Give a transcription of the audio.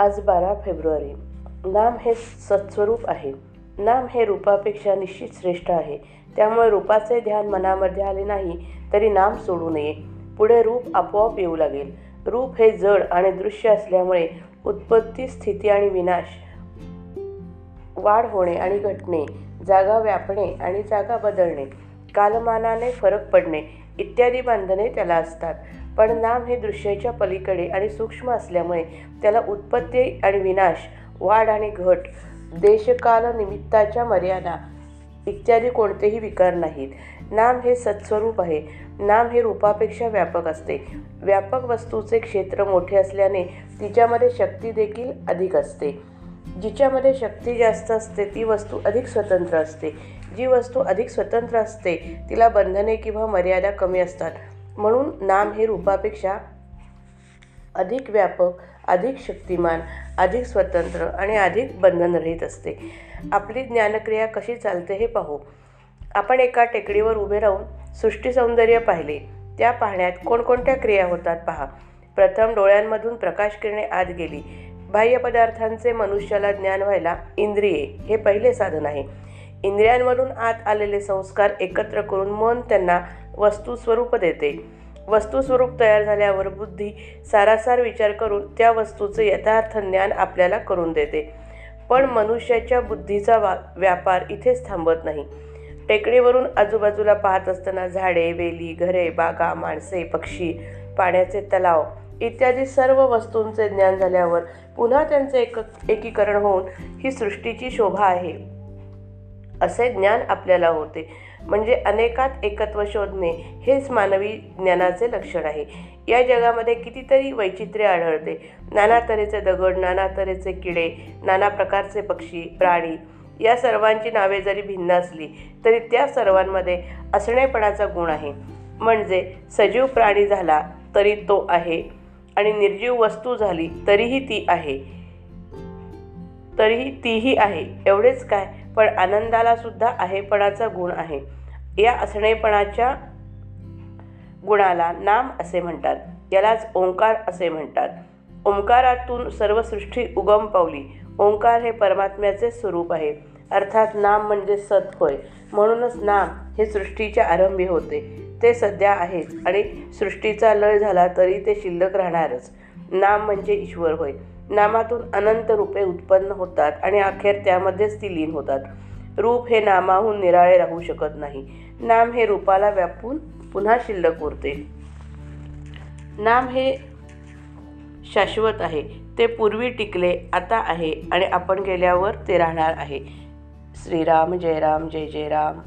आज बारा फेब्रुवारी. नाम हे सत्स्वरूप आहे. नाम हे रूपापेक्षा निश्चित श्रेष्ठ आहे. त्यामुळे रूपाचे ध्यान मनामध्ये आले नाही तरी नाम सोडू नये. पुढे रूप आपोआप येऊ लागेल. रूप हे जड आणि दृश्य असल्यामुळे उत्पत्ती स्थिती आणि विनाश वाढ होणे आणि घटणे जागा व्यापणे आणि जागा बदलणे कालमानाने फरक पडणे इत्यादी बंधने त्याला असतात. पण नाम हे दृश्याच्या पलीकडे आणि सूक्ष्म असल्यामुळे त्याला उत्पत्ती आणि विनाश वाढ आणि घट देशकाल निमित्ताच्या मर्यादा इत्यादी कोणतेही विकार नाहीत. नाम हे सत्स्वरूप आहे. नाम हे रूपापेक्षा व्यापक असते. व्यापक वस्तूचे क्षेत्र मोठे असल्याने तिच्यामध्ये शक्ती देखील अधिक असते. जिच्यामध्ये शक्ती जास्त असते ती वस्तू अधिक स्वतंत्र असते. जी वस्तू अधिक स्वतंत्र असते तिला बंधने किंवा मर्यादा कमी असतात. म्हणून नाम हे रूपापेक्षा अधिक व्यापक अधिक शक्तिमान अधिक स्वतंत्र आणि अधिक बंधनरहित असते. आपली ज्ञानक्रिया कशी चालते हे पाहू. आपण एका टेकडीवर उभे राहून सृष्टी सौंदर्य पाहिले. त्या पाहण्यात कोणकोणत्या क्रिया होतात पहा. प्रथम डोळ्यांमधून प्रकाश किरणे आत गेली. बाह्य पदार्थांचे मनुष्याला ज्ञान व्हायला इंद्रिये हे पहिले साधन आहे. इंद्रियांवरून आत आलेले संस्कार एकत्र करून मन त्यांना वस्तुस्वरूप देते. वस्तुस्वरूप तयार झाल्यावर बुद्धी सारासार विचार करून त्या वस्तूचे यथार्थ ज्ञान आपल्याला करून देते. पण मनुष्याच्या बुद्धीचा वा व्यापार इथेच थांबत नाही. टेकडीवरून आजूबाजूला पाहत असताना झाडे वेली घरे बागा माणसे पक्षी पाण्याचे तलाव इत्यादी सर्व वस्तूंचे ज्ञान झाल्यावर पुन्हा त्यांचे एक एकीकरण होऊन ही सृष्टीची शोभा आहे. असे ज्ञान आपल्याला होते. म्हणजे अनेकात एकत्व शोधणे हेच मानवी ज्ञानाचे लक्षण आहे. या जगामध्ये कितीतरी वैचित्र्य आढळते. नाना तऱ्हेचे दगड नाना तऱ्हेचे किडे नाना प्रकारचे पक्षी प्राणी या सर्वांची नावे जरी भिन्न असली तरी त्या सर्वांमध्ये असणेपणाचा गुण आहे. म्हणजे सजीव प्राणी झाला तरी तो आहे आणि निर्जीव वस्तू झाली तरीही ती आहे. तरीही तीही आहे. एवढेच काय? पण आनंदाला सुद्धा आहेपणाचा गुण आहे. या असणेपणाच्या गुणाला नाम असे म्हणतात. यालाच ओंकार असे म्हणतात. ओंकारातून सर्व सृष्टी उगम पावली. ओंकार हे परमात्म्याचे स्वरूप आहे. अर्थात नाम म्हणजे सत होय. म्हणूनच नाम हे सृष्टीच्या आरंभी होते. ते सध्या आहेत आणि सृष्टीचा लय झाला तरी ते शिल्लक राहणारच. नाम म्हणजे ईश्वर होय. नामातून अनंत रूपे उत्पन्न होतात आणि अखेर त्यामध्येच ती लीन होतात. रूप हे नामाहून निराळे राहू शकत नाही. नाम हे रूपाला व्यापून पुन्हा शिल्लक उरते. नाम हे शाश्वत आहे. ते पूर्वी टिकले आता आहे आणि आपण गेल्यावर ते राहणार आहे. श्रीराम जय राम जय जय राम